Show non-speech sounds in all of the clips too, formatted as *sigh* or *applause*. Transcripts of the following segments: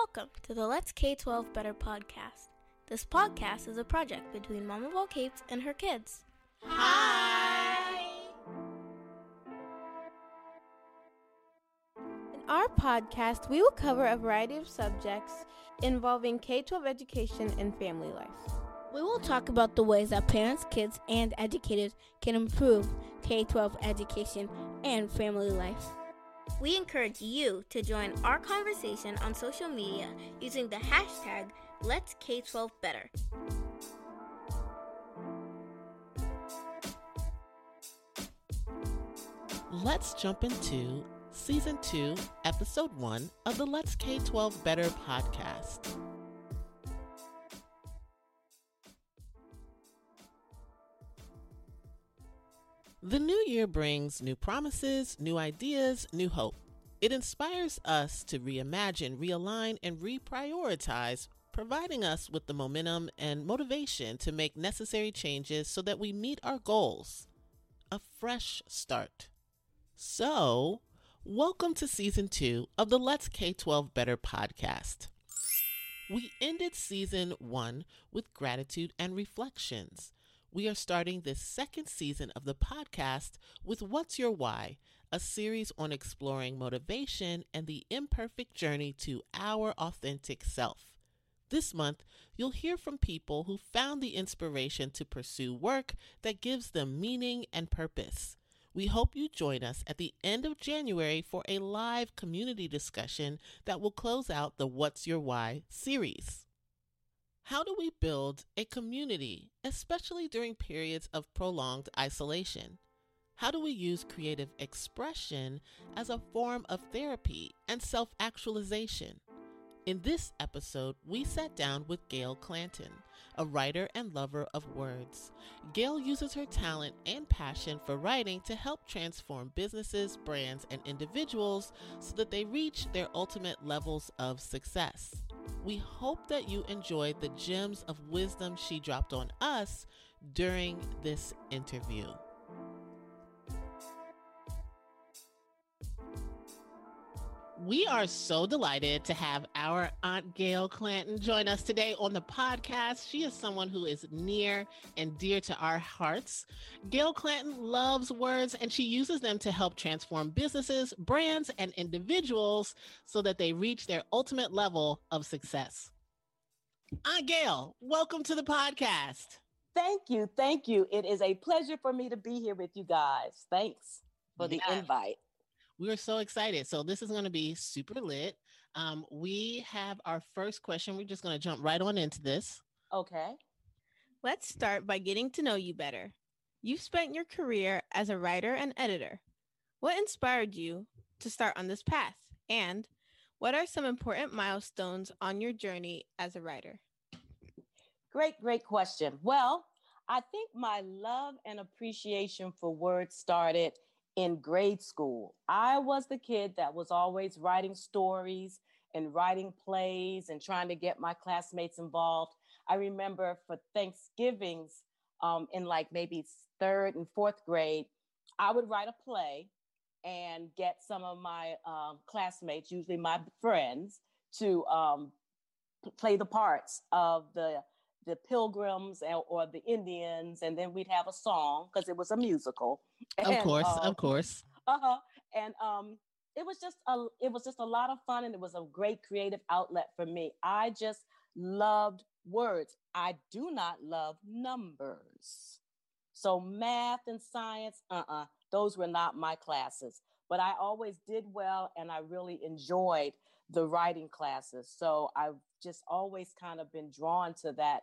welcome to the Let's K 12 Better podcast. This podcast is a project between Mama Ball Capes and her kids. Hi! In our podcast, we will cover a variety of subjects involving K 12 education and family life. We will talk about the ways that parents, kids, and educators can improve K 12 education and family life. We encourage you to join our conversation on social media using the hashtag Let's K12 Better. Let's jump into Season 2, Episode 1 of the Let's K 12 Better podcast. Year brings new promises, new ideas, new hope. It inspires us to reimagine, realign, and reprioritize, providing us with the momentum and motivation to make necessary changes so that we meet our goals. A fresh start. So, welcome to season two of the Let's K 12 Better podcast. We ended season one with gratitude and reflections. We are starting this second season of the podcast with What's Your Why, a series on exploring motivation and the imperfect journey to our authentic self. This month, you'll hear from people who found the inspiration to pursue work that gives them meaning and purpose. We hope you join us at the end of January for a live community discussion that will close out the What's Your Why series. How do we build a community, especially during periods of prolonged isolation? How do we use creative expression as a form of therapy and self actualization? In this episode, we sat down with Gail Clanton, a writer and lover of words. Gail uses her talent and passion for writing to help transform businesses, brands, and individuals so that they reach their ultimate levels of success. We hope that you enjoyed the gems of wisdom she dropped on us during this interview. We are so delighted to have our Aunt Gail Clanton join us today on the podcast. She is someone who is near and dear to our hearts. Gail Clanton loves words and she uses them to help transform businesses, brands, and individuals so that they reach their ultimate level of success. Aunt Gail, welcome to the podcast. Thank you. Thank you. It is a pleasure for me to be here with you guys. Thanks for the invite. We are so excited. So this is going to be super lit. Um, we have our first question. We're just going to jump right on into this. Okay. Let's start by getting to know you better. You've spent your career as a writer and editor. What inspired you to start on this path? And what are some important milestones on your journey as a writer? Great, great question. Well, I think my love and appreciation for words started in grade school. I was the kid that was always writing stories and writing plays and trying to get my classmates involved. I remember for Thanksgivings um, in like maybe third and fourth grade, I would write a play and get some of my um, classmates, usually my friends, to um, play the parts of the the pilgrims and, or the Indians, and then we'd have a song because it was a musical. *laughs* Of course, um, of course. uh-huh. And um, it was just a it was just a lot of fun, and it was a great creative outlet for me. I just loved words. I do not love numbers. So math and science, uh-uh, those were not my classes. But I always did well, and I really enjoyed the writing classes. So I've just always kind of been drawn to that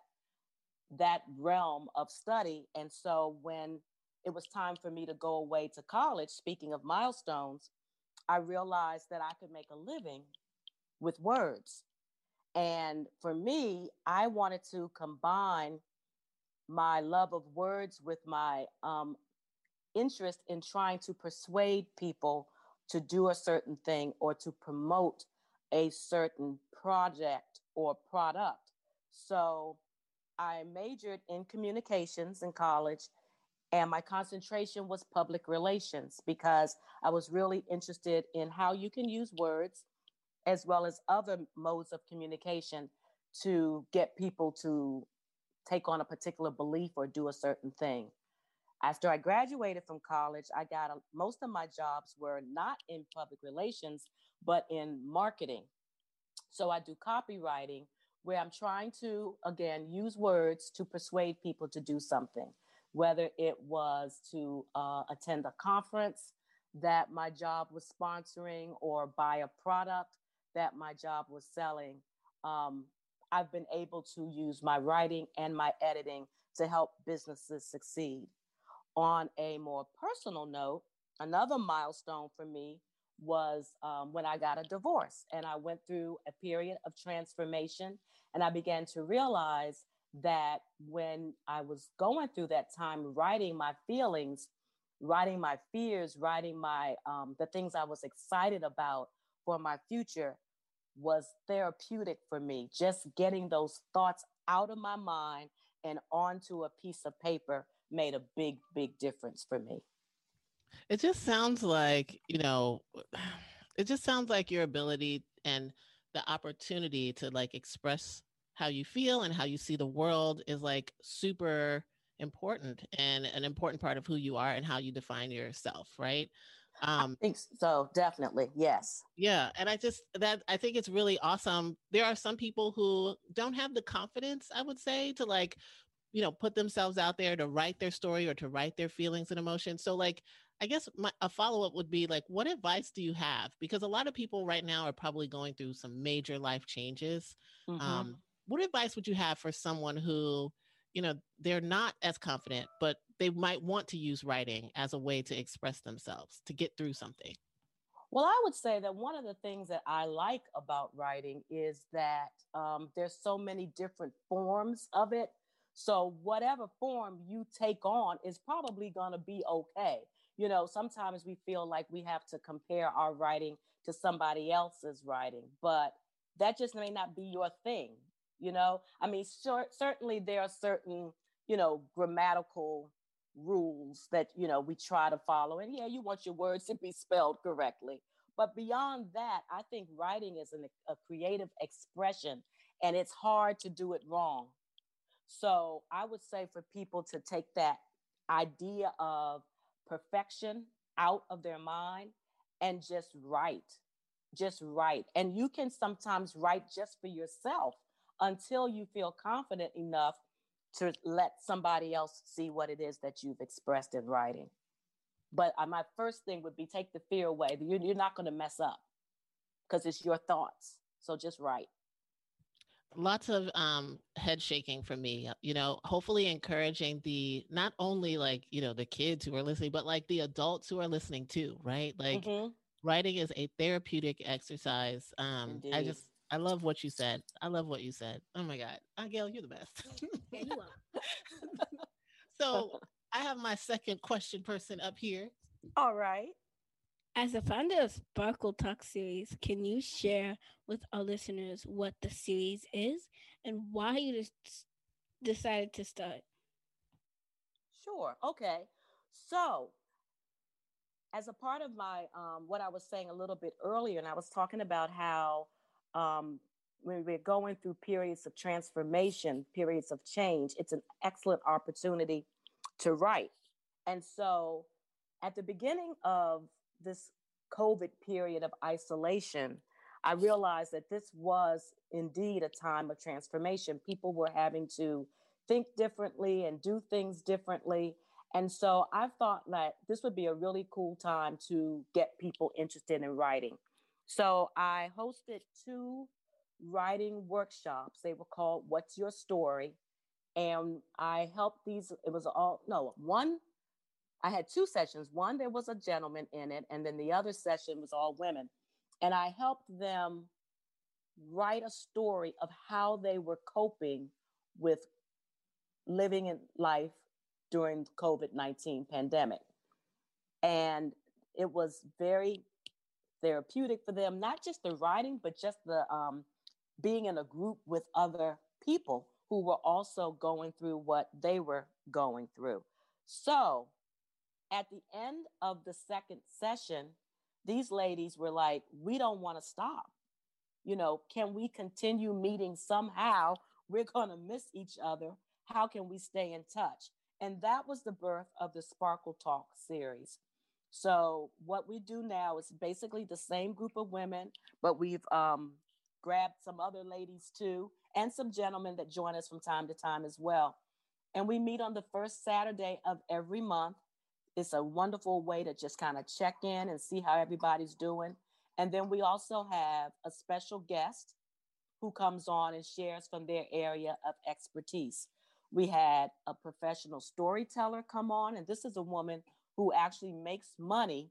that realm of study. And so when it was time for me to go away to college, speaking of milestones, I realized that I could make a living with words. And for me, I wanted to combine my love of words with my um, interest in trying to persuade people to do a certain thing or to promote a certain project or product. So I majored in communications in college, and my concentration was public relations because I was really interested in how you can use words as well as other modes of communication to get people to take on a particular belief or do a certain thing. After I graduated from college, I got a, most of my jobs were not in public relations, but in marketing. So I do copywriting where I'm trying to, again, use words to persuade people to do something, whether it was to uh, attend a conference that my job was sponsoring or buy a product that my job was selling. Um, I've been able to use my writing and my editing to help businesses succeed. On a more personal note, another milestone for me was um, when I got a divorce and I went through a period of transformation. And I began to realize that when I was going through that time, writing my feelings, writing my fears, writing my um, the things I was excited about for my future was therapeutic for me. Just getting those thoughts out of my mind and onto a piece of paper made a big, big difference for me. It just sounds like, you know, *sighs* it just sounds like your ability and the opportunity to like express how you feel and how you see the world is like super important and an important part of who you are and how you define yourself, right? Um, I think so, definitely. Yes. Yeah. And I just, that, I think it's really awesome. There are some people who don't have the confidence, I would say, to like, you know, put themselves out there to write their story or to write their feelings and emotions. So, like, I guess my, a follow up would be like, what advice do you have? Because a lot of people right now are probably going through some major life changes. Mm-hmm. Um, what advice would you have for someone who, you know, they're not as confident, but they might want to use writing as a way to express themselves to get through something? Well, I would say that one of the things that I like about writing is that um, there's so many different forms of it. So whatever form you take on is probably going to be okay. You know, sometimes we feel like we have to compare our writing to somebody else's writing, but that just may not be your thing. You know, I mean, certainly there are certain, you know, grammatical rules that you know we try to follow and yeah you want your words to be spelled correctly but beyond that i think writing is an, a creative expression and it's hard to do it wrong so i would say for people to take that idea of perfection out of their mind and just write just write and you can sometimes write just for yourself until you feel confident enough to let somebody else see what it is that you've expressed in writing. But uh, my first thing would be take the fear away. You're, you're not going to mess up because it's your thoughts. So just write. Lots of um, head shaking for me, you know, hopefully encouraging the not only like, you know, the kids who are listening, but like the adults who are listening too, right? Like mm-hmm. writing is a therapeutic exercise. Um, Indeed. I just, I love what you said. I love what you said. Oh my God. Gail, you're the best. *laughs* yeah, you are. so *laughs* I have my second question person up here. All right. As a founder of Sparkle Talk series, can you share with our listeners what the series is and why you decided to start? Sure. Okay. So, as a part of my um, what I was saying a little bit earlier, and I was talking about how um, when we're going through periods of transformation, periods of change, it's an excellent opportunity to write. And so at the beginning of this COVID period of isolation, I realized that this was indeed a time of transformation. People were having to think differently and do things differently. And so I thought that this would be a really cool time to get people interested in writing. So I hosted two writing workshops. They were called What's Your Story? And I helped these, it was all, no, one I had two sessions. One, there was a gentleman in it, and then the other session was all women. And I helped them write a story of how they were coping with living in life during COVID-19 pandemic. And it was very therapeutic for them, not just the writing, but just the um, being in a group with other people who were also going through what they were going through. So at the end of the second session, these ladies were like, we don't want to stop. You know, can we continue meeting somehow? We're going to miss each other. How can we stay in touch? And that was the birth of the Sparkle Talk series. So, what we do now is basically the same group of women, but we've um, grabbed some other ladies too, and some gentlemen that join us from time to time as well. And we meet on the first Saturday of every month it's a wonderful way to just kind of check in and see how everybody's doing. And then we also have a special guest who comes on and shares from their area of expertise. We had a professional storyteller come on, and this is a woman who actually makes money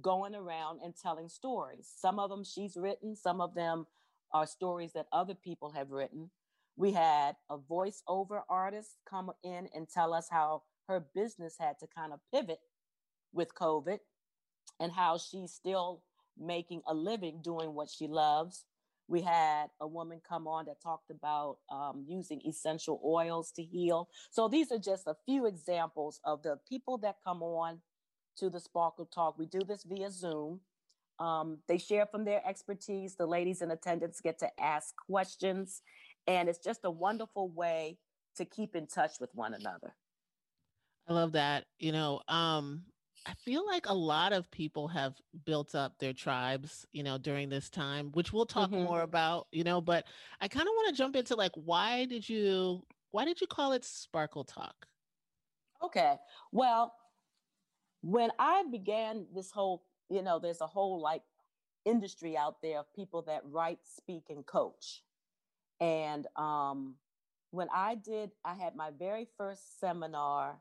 going around and telling stories. Some of them she's written, some of them are stories that other people have written. We had a voiceover artist come in and tell us how her business had to kind of pivot with COVID and how she's still making a living doing what she loves. We had a woman come on that talked about um, using essential oils to heal. So these are just a few examples of the people that come on to the Sparkle Talk. We do this via Zoom. Um, they share from their expertise. The ladies in attendance get to ask questions, and it's just a wonderful way to keep in touch with one another. I love that. You know, um, I feel like a lot of people have built up their tribes, you know, during this time, which we'll talk mm-hmm. more about, you know, but I kind of want to jump into like why did you why did you call it Sparkle Talk? Okay. Well, when I began this whole, you know, there's a whole like industry out there of people that write, speak, and coach. And um, when I did, I had my very first seminar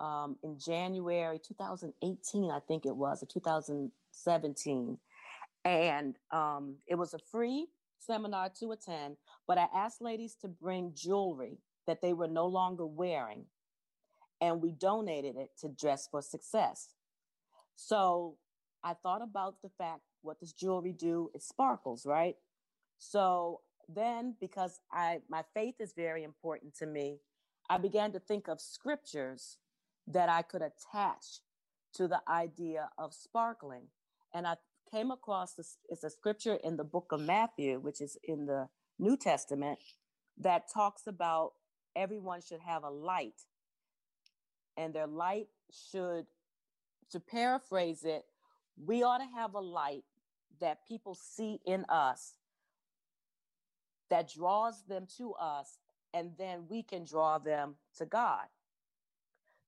um, in January 2018, I think it was, or 2017. And um, it was a free seminar to attend, but I asked ladies to bring jewelry that they were no longer wearing, and we donated it to Dress for Success. So I thought about the fact what does jewelry do? It sparkles, right? So then, because I my faith is very important to me, I began to think of scriptures that I could attach to the idea of sparkling. And I came across this, it's a scripture in the book of Matthew, which is in the New Testament, that talks about everyone should have a light. And their light should, to paraphrase it, we ought to have a light that people see in us that draws them to us, and then we can draw them to God.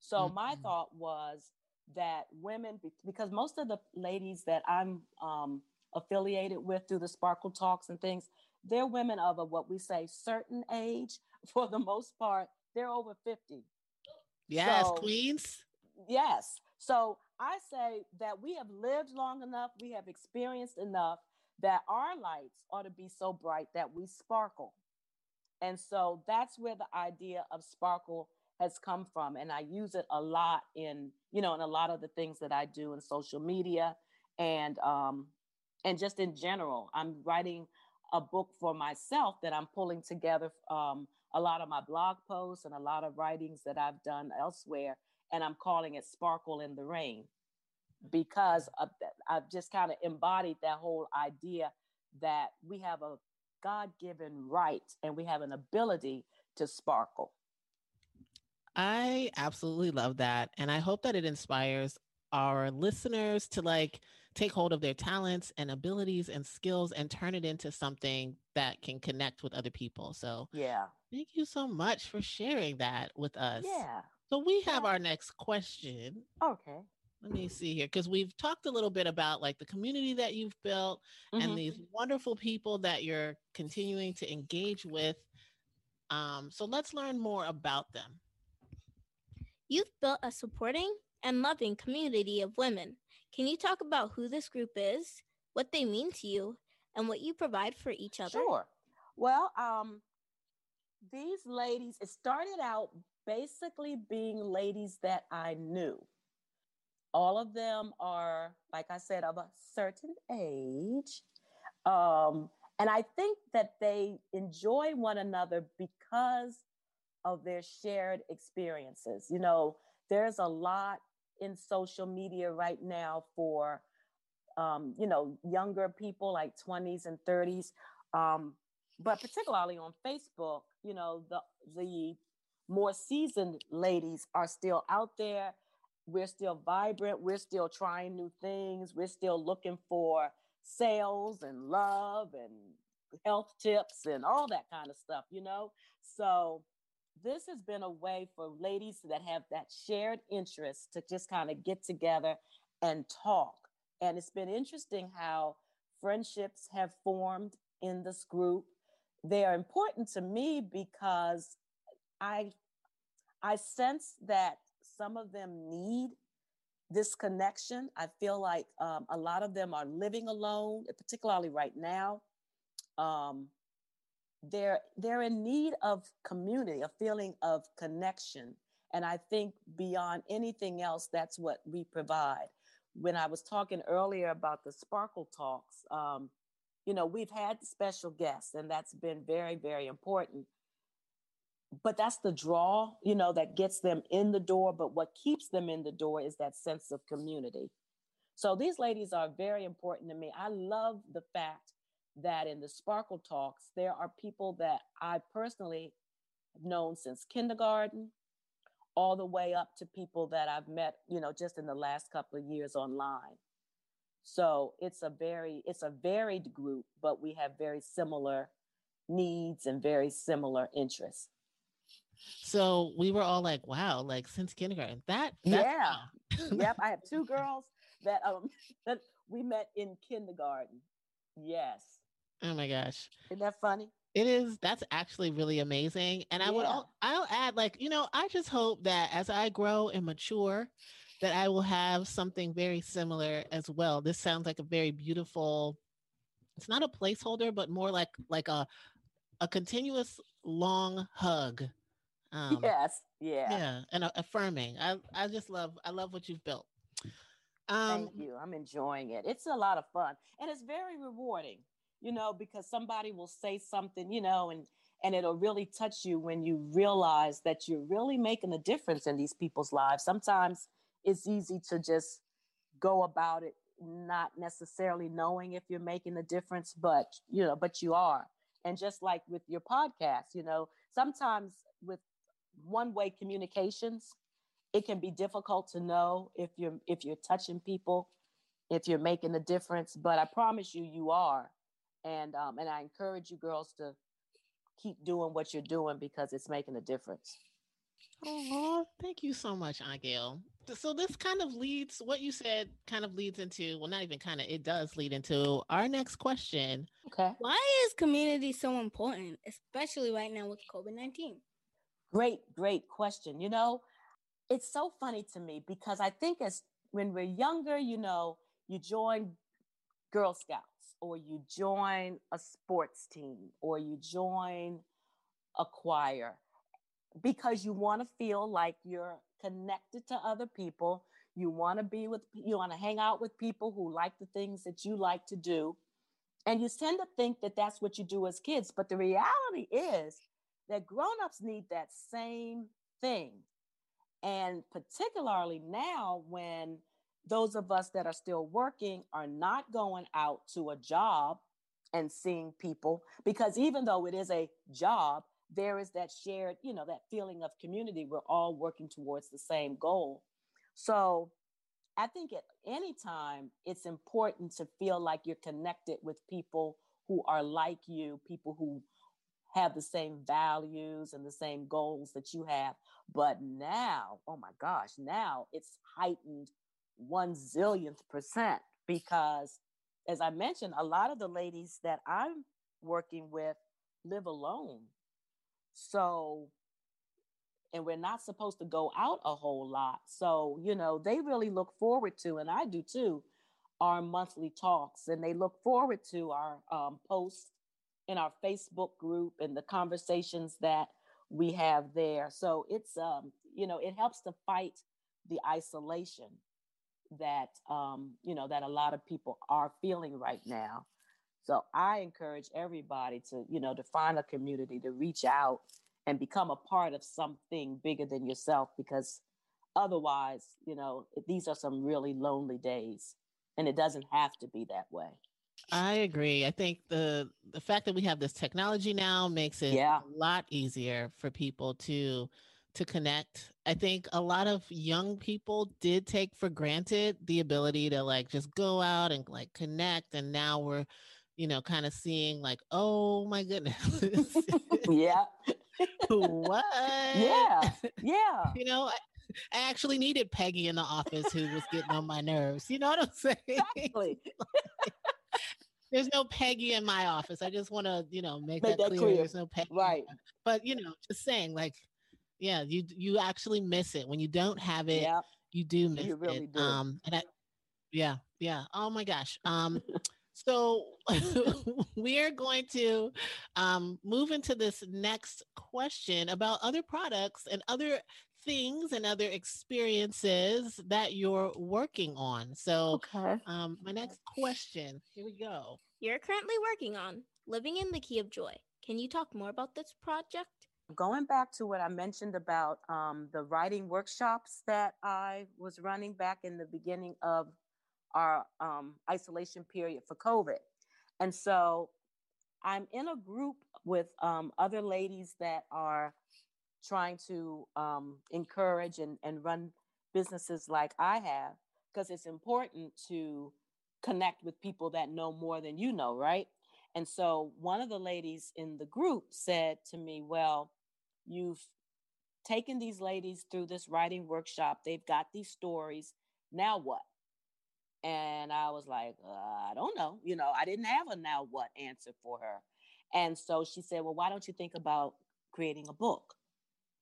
So mm-hmm. my thought was that women, because most of the ladies that I'm um, affiliated with through the Sparkle Talks and things, they're women of a what we say certain age. *laughs* For the most part, they're over 50. Yes, so, queens. Yes. So I say that we have lived long enough, we have experienced enough that our lights ought to be so bright that we sparkle. And so that's where the idea of sparkle has come from and i use it a lot in you know in a lot of the things that i do in social media and um and just in general. I'm writing a book for myself that i'm pulling together um, a lot of my blog posts and a lot of writings that i've done elsewhere and i'm calling it sparkle in the rain because i've just kind of embodied that whole idea that we have a god-given right and we have an ability to sparkle I absolutely love that. And I hope that it inspires our listeners to like take hold of their talents and abilities and skills and turn it into something that can connect with other people. So, yeah. Thank you so much for sharing that with us. Yeah. So, we have yeah. our next question. Okay. Let me see here because we've talked a little bit about like the community that you've built mm-hmm. and these wonderful people that you're continuing to engage with. Um, so let's learn more about them. You've built a supporting and loving community of women. Can you talk about who this group is, what they mean to you, and what you provide for each other? Sure. Well, um, these ladies, it started out basically being ladies that I knew. All of them are, like I said, of a certain age. Um, and I think that they enjoy one another because of their shared experiences. You know, there's a lot in social media right now for, um, you know, younger people like 20s and 30s. Um, but particularly on Facebook, you know, the, the more seasoned ladies are still out there. We're still vibrant. We're still trying new things. We're still looking for sales and love and health tips and all that kind of stuff, you know? So this has been a way for ladies that have that shared interest to just kind of get together and talk. And it's been interesting how friendships have formed in this group. They are important to me because I I sense that some of them need this connection. I feel like um, a lot of them are living alone, particularly right now. Um, they're they're in need of community, a feeling of connection, and I think beyond anything else, that's what we provide. When I was talking earlier about the Sparkle Talks, um, you know, we've had special guests, and that's been very very important but that's the draw, you know, that gets them in the door. But what keeps them in the door is that sense of community. So these ladies are very important to me. I love the fact that in the Sparkle Talks, there are people that I personally have known since kindergarten, all the way up to people that I've met, you know, just in the last couple of years online. So it's a very, it's a varied group, but we have very similar needs and very similar interests. So we were all like, wow, like since kindergarten. That yeah. yep. I have two *laughs* girls that um *laughs* that we met in kindergarten. Yes. Oh my gosh. Isn't that funny? It is. That's actually really amazing. And I yeah. would I'll add like, you know, I just hope that as I grow and mature, that I will have something very similar as well. This sounds like a very beautiful it's not a placeholder, but more like like a a continuous long hug um, yes. Yeah. Yeah. And affirming. I, I just love, I love what you've built. Um, Thank you. I'm enjoying it. It's a lot of fun and it's very rewarding, you know, because somebody will say something, you know, and, and it'll really touch you when you realize that you're really making a difference in these people's lives. Sometimes it's easy to just go about it not necessarily knowing if you're making a difference, but you know, but you are. And just like with your podcast, you know, sometimes with one way communications it can be difficult to know if you're if you're touching people if you're making a difference but i promise you you are and um, and i encourage you girls to keep doing what you're doing because it's making a difference Oh, thank you so much, Aunt Gail. So this kind of leads what you said kind of leads into well, not even kind of it does lead into our next question. Okay. Why is community so important, especially right now with COVID-19? Great, great question. You know, it's so funny to me because I think as when we're younger, you know, you join Girl Scouts or you join a sports team or you join a choir because you want to feel like you're connected to other people. You want to be with, you want to hang out with people who like the things that you like to do. And you tend to think that that's what you do as kids. But the reality is, that grown-ups need that same thing and particularly now when those of us that are still working are not going out to a job and seeing people because even though it is a job there is that shared you know that feeling of community we're all working towards the same goal so i think at any time it's important to feel like you're connected with people who are like you people who have the same values and the same goals that you have. But now, oh my gosh, now it's heightened one zillionth percent because, as I mentioned, a lot of the ladies that I'm working with live alone. So and we're not supposed to go out a whole lot. So, you know, they really look forward to, and I do too, our monthly talks, and they look forward to our um, posts in our Facebook group and the conversations that we have there. So it's, um, you know, it helps to fight the isolation that, um, you know, that a lot of people are feeling right now. So I encourage everybody to, you know, to find a community, to reach out and become a part of something bigger than yourself because otherwise, you know, these are some really lonely days and it doesn't have to be that way. I agree. I think the the fact that we have this technology now makes it yeah. a lot easier for people to to connect. I think a lot of young people did take for granted the ability to like just go out and like connect and now we're you know kind of seeing like oh my goodness. *laughs* *laughs* yeah. what? Yeah. Yeah. you know, I, I actually needed Peggy in the office who was getting on my nerves. You know what I'm saying? Exactly. *laughs* there's no Peggy in my office. I just want to, you know, make, make that, that clear. clear. There's no Peggy. Right. But you know, just saying, like, yeah, you you actually miss it when you don't have it. Yeah. You do miss you really it. Do. Um, and I, yeah, yeah. Oh my gosh. Um, *laughs* so *laughs* we are going to um, move into this next question about other products and other things and other experiences that you're working on. So, okay. um, my next question here we go. You're currently working on Living in the Key of Joy. Can you talk more about this project? Going back to what I mentioned about um, the writing workshops that I was running back in the beginning of our um, isolation period for COVID. And so I'm in a group with um, other ladies that are trying to um, encourage and, and run businesses like I have, because it's important to connect with people that know more than you know, right? And so one of the ladies in the group said to me, Well, you've taken these ladies through this writing workshop, they've got these stories. Now what? And I was like, uh, I don't know. You know, I didn't have a now what answer for her. And so she said, Well, why don't you think about creating a book?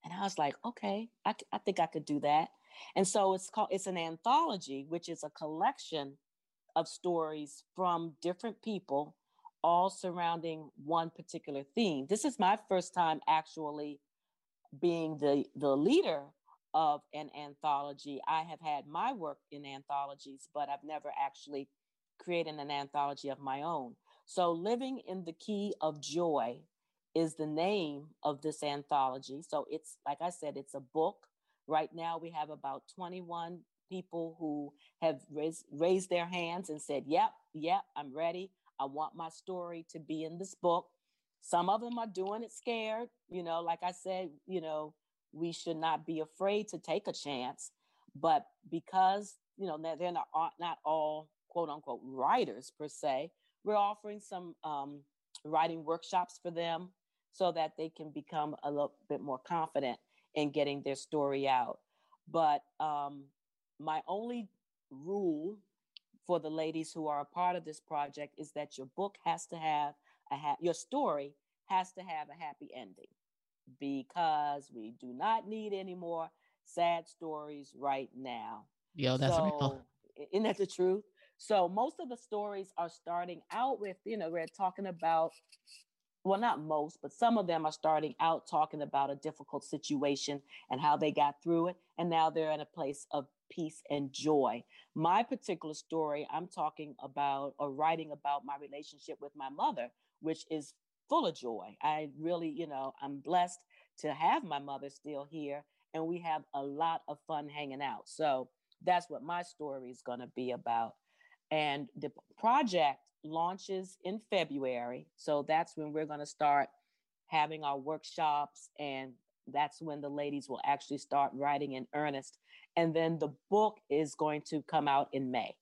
And I was like, okay, I, I think I could do that. And so it's called, it's an anthology, which is a collection of stories from different people, all surrounding one particular theme. This is my first time actually being the, the leader of an anthology. I have had my work in anthologies, but I've never actually created an anthology of my own. So, Living in the Key of Joy is the name of this anthology. So it's, like I said, it's a book. Right now, we have about 21 people who have raised, raised their hands and said, Yep, yep, I'm ready. I want my story to be in this book. Some of them are doing it scared. You know, like I said, you know, we should not be afraid to take a chance. But because, you know, they're not, not all quote unquote writers per se, we're offering some um, writing workshops for them so that they can become a little bit more confident in getting their story out. But um, my only rule for the ladies who are a part of this project is that your book has to have a ha- your story has to have a happy ending because we do not need any more sad stories right now. Yo, that's so, real. Isn't that the truth? So most of the stories are starting out with, you know, we're talking about well, not most, but some of them are starting out talking about a difficult situation and how they got through it. And now they're in a place of peace and joy. My particular story, I'm talking about or writing about my relationship with my mother, which is full of joy. I really, you know, I'm blessed to have my mother still here and we have a lot of fun hanging out. So that's what my story is going to be about. And the project launches in February. So that's when we're going to start having our workshops and that's when the ladies will actually start writing in earnest. And then the book is going to come out in May.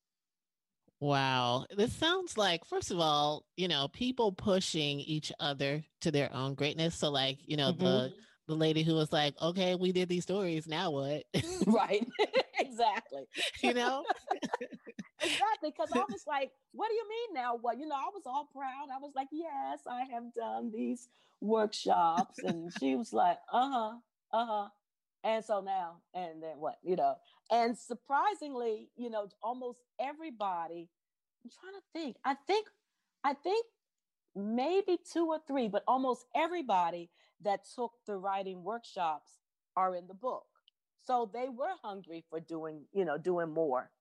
Wow. This sounds like, first of all, you know, people pushing each other to their own greatness. So, like, you know, mm-hmm. the the lady who was like, okay, we did these stories. Now what? right. *laughs* exactly. *laughs* you know? *laughs* exactly. Because I was like, what do you mean now? What? You know, I was all proud. I was like, yes, I have done these workshops. And she was like, uh huh, uh huh. And so now, and then what, you know, and surprisingly, you know, almost everybody, I'm trying to think, I think, I think maybe two or three, but almost everybody that took the writing workshops are in the book. So they were hungry for doing, you know, doing more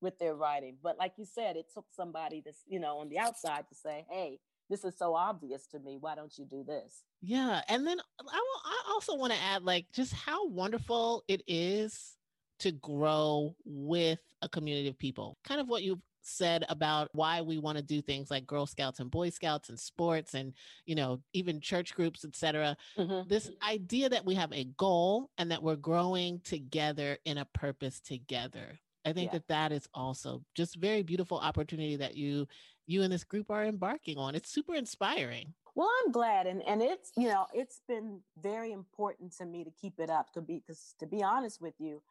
with their writing. But like you said, it took somebody to, you know, on the outside to say, hey, this is so obvious to me. Why don't you do this? Yeah. And then I, will, I also want to add, like, just how wonderful it is to grow with a community of people. Kind of what you've said about why we want to do things like Girl Scouts and Boy Scouts and sports and you know even church groups etc mm-hmm. this idea that we have a goal and that we're growing together in a purpose together I think yeah. that that is also just very beautiful opportunity that you you and this group are embarking on. It's super inspiring. Well, I'm glad, and and it's you know it's been very important to me to keep it up to be because to be honest with you,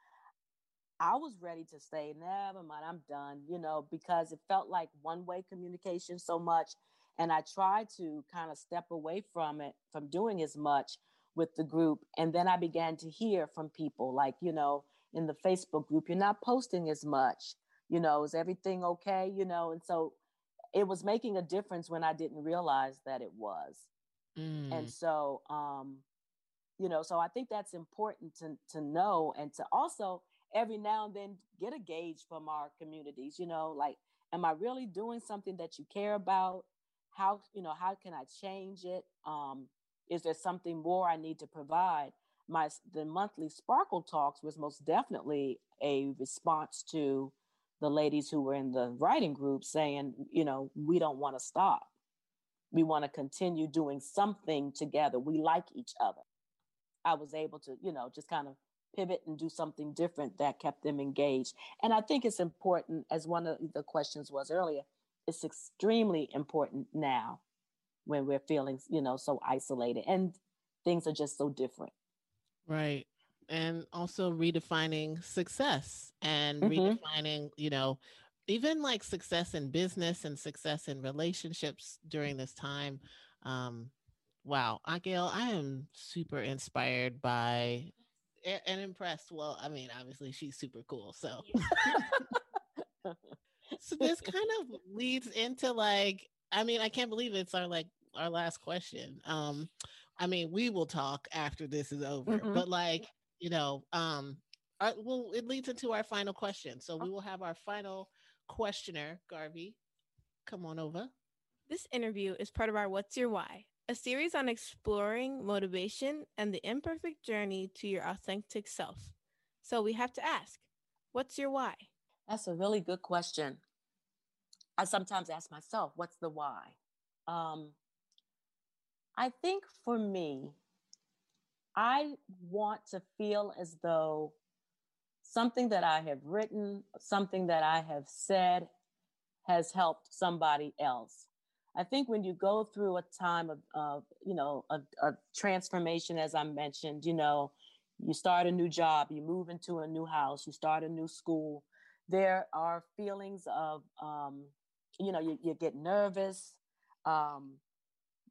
I was ready to say never mind, I'm done. You know because it felt like one way communication so much, and I tried to kind of step away from it, from doing as much with the group, and then I began to hear from people like you know in the Facebook group, you're not posting as much. You know, is everything okay? You know, and so it was making a difference when I didn't realize that it was. Mm. And so, um, you know, so I think that's important to to know and to also every now and then get a gauge from our communities. You know, like, am I really doing something that you care about? How you know how can I change it? Um, is there something more I need to provide? My the monthly sparkle talks was most definitely a response to the ladies who were in the writing group saying you know we don't want to stop. We want to continue doing something together. We like each other. I was able to you know just kind of pivot and do something different that kept them engaged. And i think it's important as one of the questions was earlier it's extremely important now when we're feeling you know so isolated and things are just so different Right. And also redefining success and mm-hmm. redefining, you know, even like success in business and success in relationships during this time. Um, wow, Gail, I am super inspired by and impressed. Well, I mean, obviously she's super cool. So *laughs* so this kind of leads into like, I mean, I can't believe it's our like our last question. Um, I mean, we will talk after this is over, mm-hmm. but like, you know, um, our, well, it leads into our final question. So we will have our final questioner, Garvey. Come on over. This interview is part of our What's Your Why, a series on exploring motivation and the imperfect journey to your authentic self. So we have to ask, what's your why? That's a really good question. I sometimes ask myself, what's the why? Um, I think for me, I want to feel as though something that I have written, something that I have said has helped somebody else. I think when you go through a time of, of you know, a, transformation, as I mentioned, you know, you start a new job, you move into a new house, you start a new school, there are feelings of, um, you know, you, you get nervous. Um,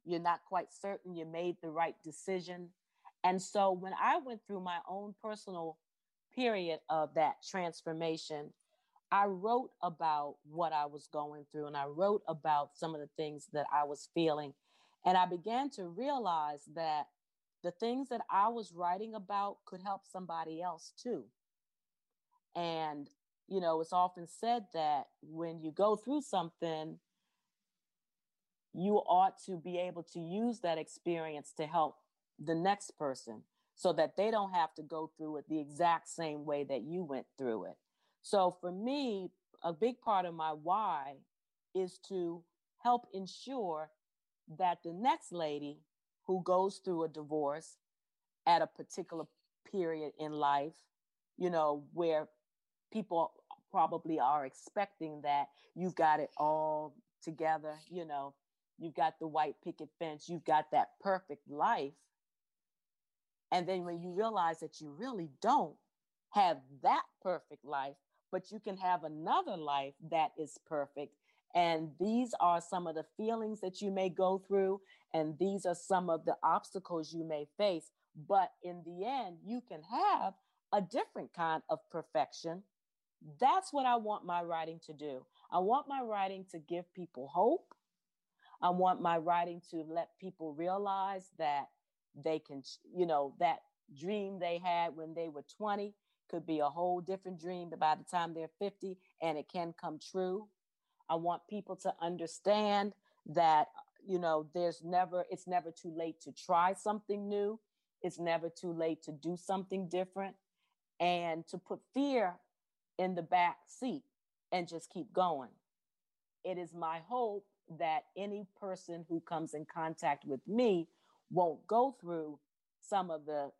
you're not quite certain you made the right decision. And so when I went through my own personal period of that transformation, I wrote about what I was going through and I wrote about some of the things that I was feeling. And I began to realize that the things that I was writing about could help somebody else too. And, you know, it's often said that when you go through something, you ought to be able to use that experience to help the next person so that they don't have to go through it the exact same way that you went through it. So for me, a big part of my why is to help ensure that the next lady who goes through a divorce at a particular period in life, you know, where people probably are expecting that you've got it all together, you know, you've got the white picket fence, you've got that perfect life. And then when you realize that you really don't have that perfect life, but you can have another life that is perfect. And these are some of the feelings that you may go through, and these are some of the obstacles you may face. But in the end, you can have a different kind of perfection. That's what I want my writing to do. I want my writing to give people hope. I want my writing to let people realize that they can, you know, that dream they had when they were 20 could be a whole different dream by the time they're 50 and it can come true. I want people to understand that, you know, there's never, it's never too late to try something new. It's never too late to do something different and to put fear in the back seat and just keep going. It is my hope that any person who comes in contact with me won't go through some of the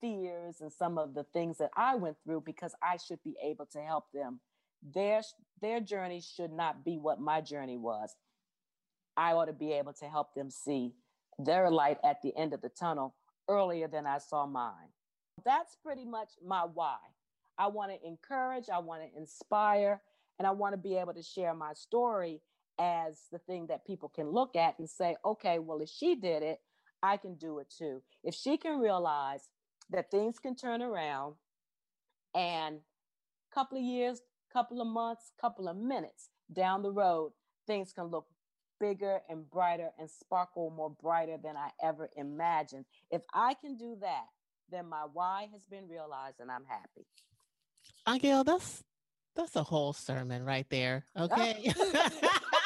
fears and some of the things that I went through because I should be able to help them. Their, their journey should not be what my journey was. I ought to be able to help them see their light at the end of the tunnel earlier than I saw mine. That's pretty much my why. I want to encourage, I want to inspire, and I want to be able to share my story as the thing that people can look at and say, okay, well, if she did it, I can do it too. If she can realize that things can turn around and a couple of years, couple of months, couple of minutes down the road, things can look bigger and brighter and sparkle more brighter than I ever imagined. If I can do that, then my why has been realized and I'm happy. Gail, that's that's a whole sermon right there. *laughs* Okay. *laughs*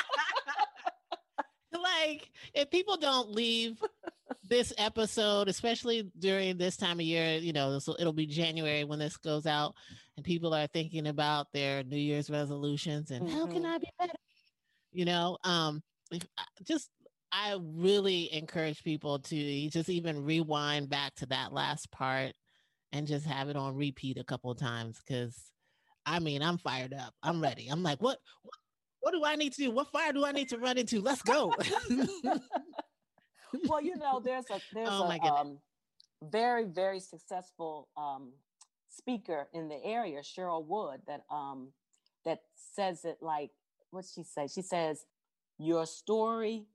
like if people don't leave *laughs* this episode, especially during this time of year, you know, it'll be January when this goes out, and people are thinking about their New Year's resolutions and mm-hmm. how can mm-hmm. I be better? You know, um, just I really encourage people to just even rewind back to that last part and just have it on repeat a couple of times because I mean I'm fired up. I'm ready. I'm like, what, what what do I need to do? What fire do I need to run into? Let's go. *laughs* well, you know, there's a there's oh a um, very very successful um, speaker in the area, Cheryl Wood, that um, that says it like what she say? She says your story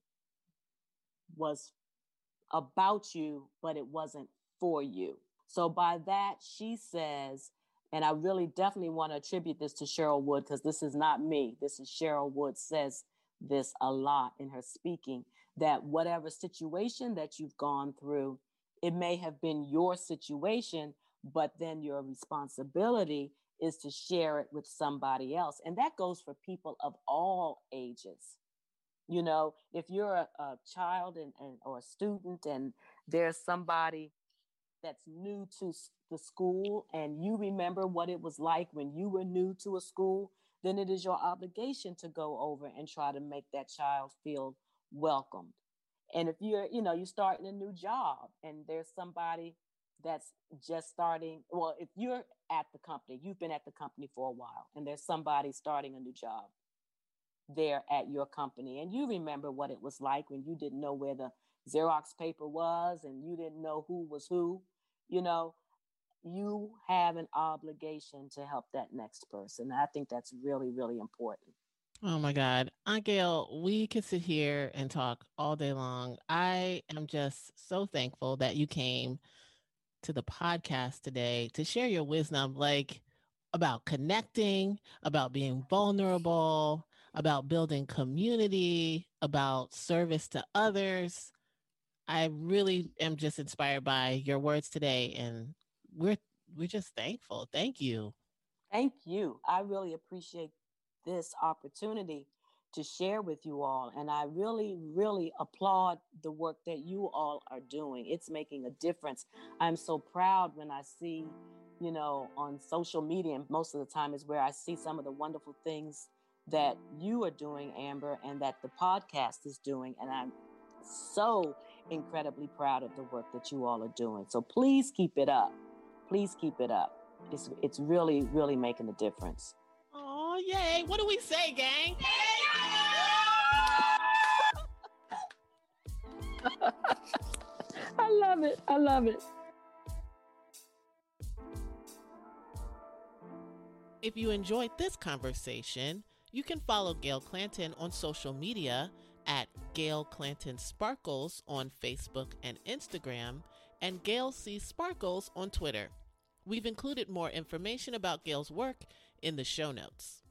was about you, but it wasn't for you. So by that, she says and I really definitely want to attribute this to Cheryl Wood because this is not me. This is Cheryl Wood says this a lot in her speaking that whatever situation that you've gone through, it may have been your situation, but then your responsibility is to share it with somebody else. And that goes for people of all ages. You know, if you're a, a child and, and or a student and there's somebody that's new to the school and you remember what it was like when you were new to a school, then it is your obligation to go over and try to make that child feel welcomed. And if you're, you know, you're starting a new job and there's somebody that's just starting, well, if you're at the company, you've been at the company for a while, and there's somebody starting a new job there at your company, and you remember what it was like when you didn't know where the Xerox paper was and you didn't know who was who, you know, you have an obligation to help that next person. I think that's really, really important. Oh my God. Aunt Gail, we could sit here and talk all day long. I am just so thankful that you came to the podcast today to share your wisdom, like about connecting, about being vulnerable, about building community, about service to others. I really am just inspired by your words today and we're we're just thankful. Thank you. Thank you. I really appreciate this opportunity to share with you all. And I really, really applaud the work that you all are doing. It's making a difference. I'm so proud when I see, you know, on social media, and most of the time is where I see some of the wonderful things that you are doing, Amber, and that the podcast is doing. And I'm so incredibly proud of the work that you all are doing. So please keep it up please keep it up. It's it's really really making a difference. Oh yay! What do we say, gang? *laughs* I love it. I love it. If you enjoyed this conversation, you can follow Gail Clanton on social media at Gail Clanton Sparkles on Facebook and Instagram and Gail C. Sparkles on Twitter. We've included more information about Gail's work in the show notes.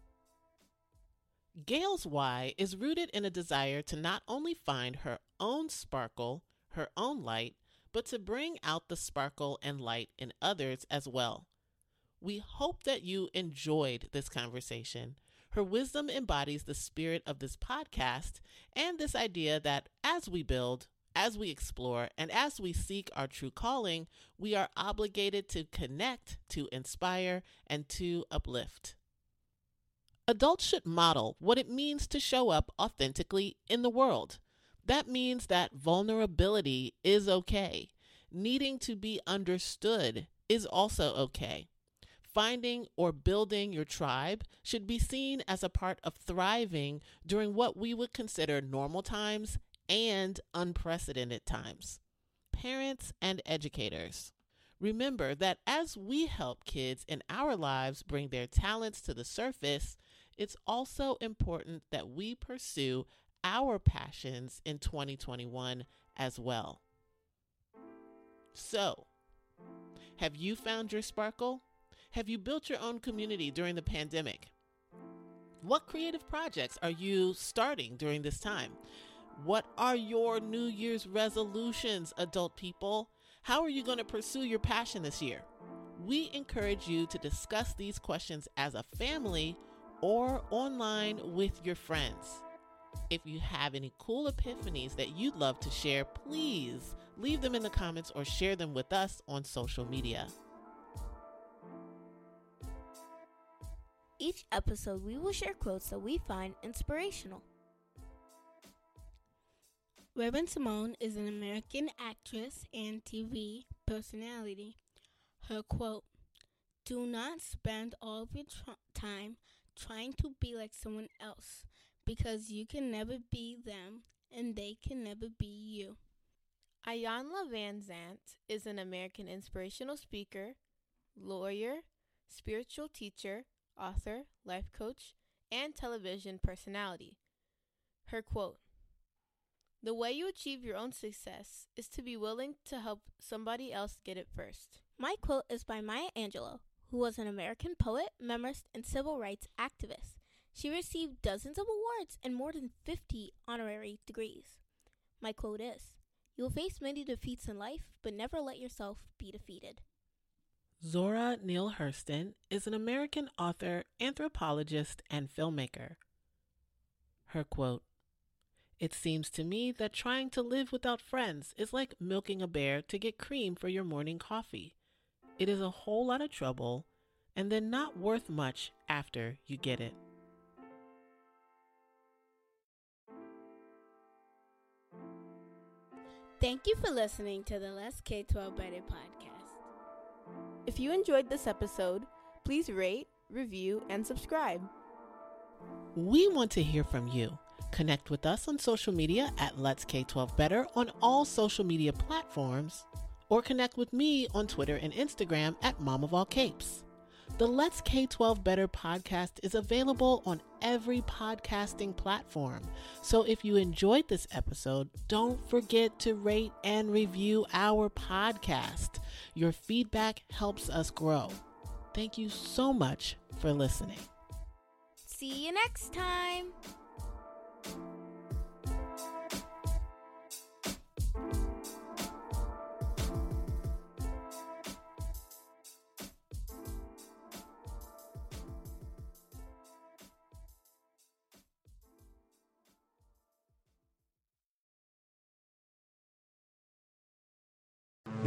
Gail's why is rooted in a desire to not only find her own sparkle, her own light, but to bring out the sparkle and light in others as well. We hope that you enjoyed this conversation. Her wisdom embodies the spirit of this podcast and this idea that as we build, as we explore, and as we seek our true calling, we are obligated to connect, to inspire, and to uplift. Adults should model what it means to show up authentically in the world. That means that vulnerability is okay. Needing to be understood is also okay. Finding or building your tribe should be seen as a part of thriving during what we would consider normal times and unprecedented times. Parents and educators, remember that as we help kids in our lives bring their talents to the surface, it's also important that we pursue our passions in 2021 as well. So, have you found your sparkle? Have you built your own community during the pandemic? What creative projects are you starting during this time? What are your New Year's resolutions, adult people? How are you going to pursue your passion this year? We encourage you to discuss these questions as a family or online with your friends. If you have any cool epiphanies that you'd love to share, please leave them in the comments or share them with us on social media. Each episode, we will share quotes that we find inspirational. Raven-Symoné is an American actress and TV personality. Her quote Do not spend all of your tr- time trying to be like someone else because you can never be them and they can never be you. Iyanla Vanzant is an American inspirational speaker, lawyer, spiritual teacher, author, life coach, and television personality. Her quote The way you achieve your own success is to be willing to help somebody else get it first. My quote is by Maya Angelou, who was an American poet, memoirist, and civil rights activist. She received dozens of awards and more than 50 honorary degrees. My quote is You'll face many defeats in life, but never let yourself be defeated. Zora Neale Hurston is an American author, anthropologist, and filmmaker. Her quote It seems to me that trying to live without friends is like milking a bear to get cream for your morning coffee. It is a whole lot of trouble and then not worth much after you get it. Thank you for listening to the Let's K 12 Better podcast. If you enjoyed this episode, please rate, review, and subscribe. We want to hear from you. Connect with us on social media at Let's K12 Better on all social media platforms, or connect with me on Twitter and Instagram at Mom of All Capes. The Let's K 12 Better podcast is available on every podcasting platform. So if you enjoyed this episode, don't forget to rate and review our podcast. Your feedback helps us grow. Thank you so much for listening. See you next time.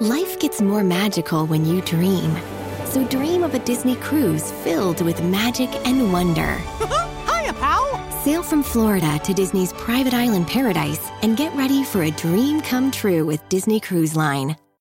Life gets more magical when you dream. So dream of a Disney cruise filled with magic and wonder. *laughs* Hiya, pal! Sail from Florida to Disney's private island paradise and get ready for a dream come true with Disney Cruise Line.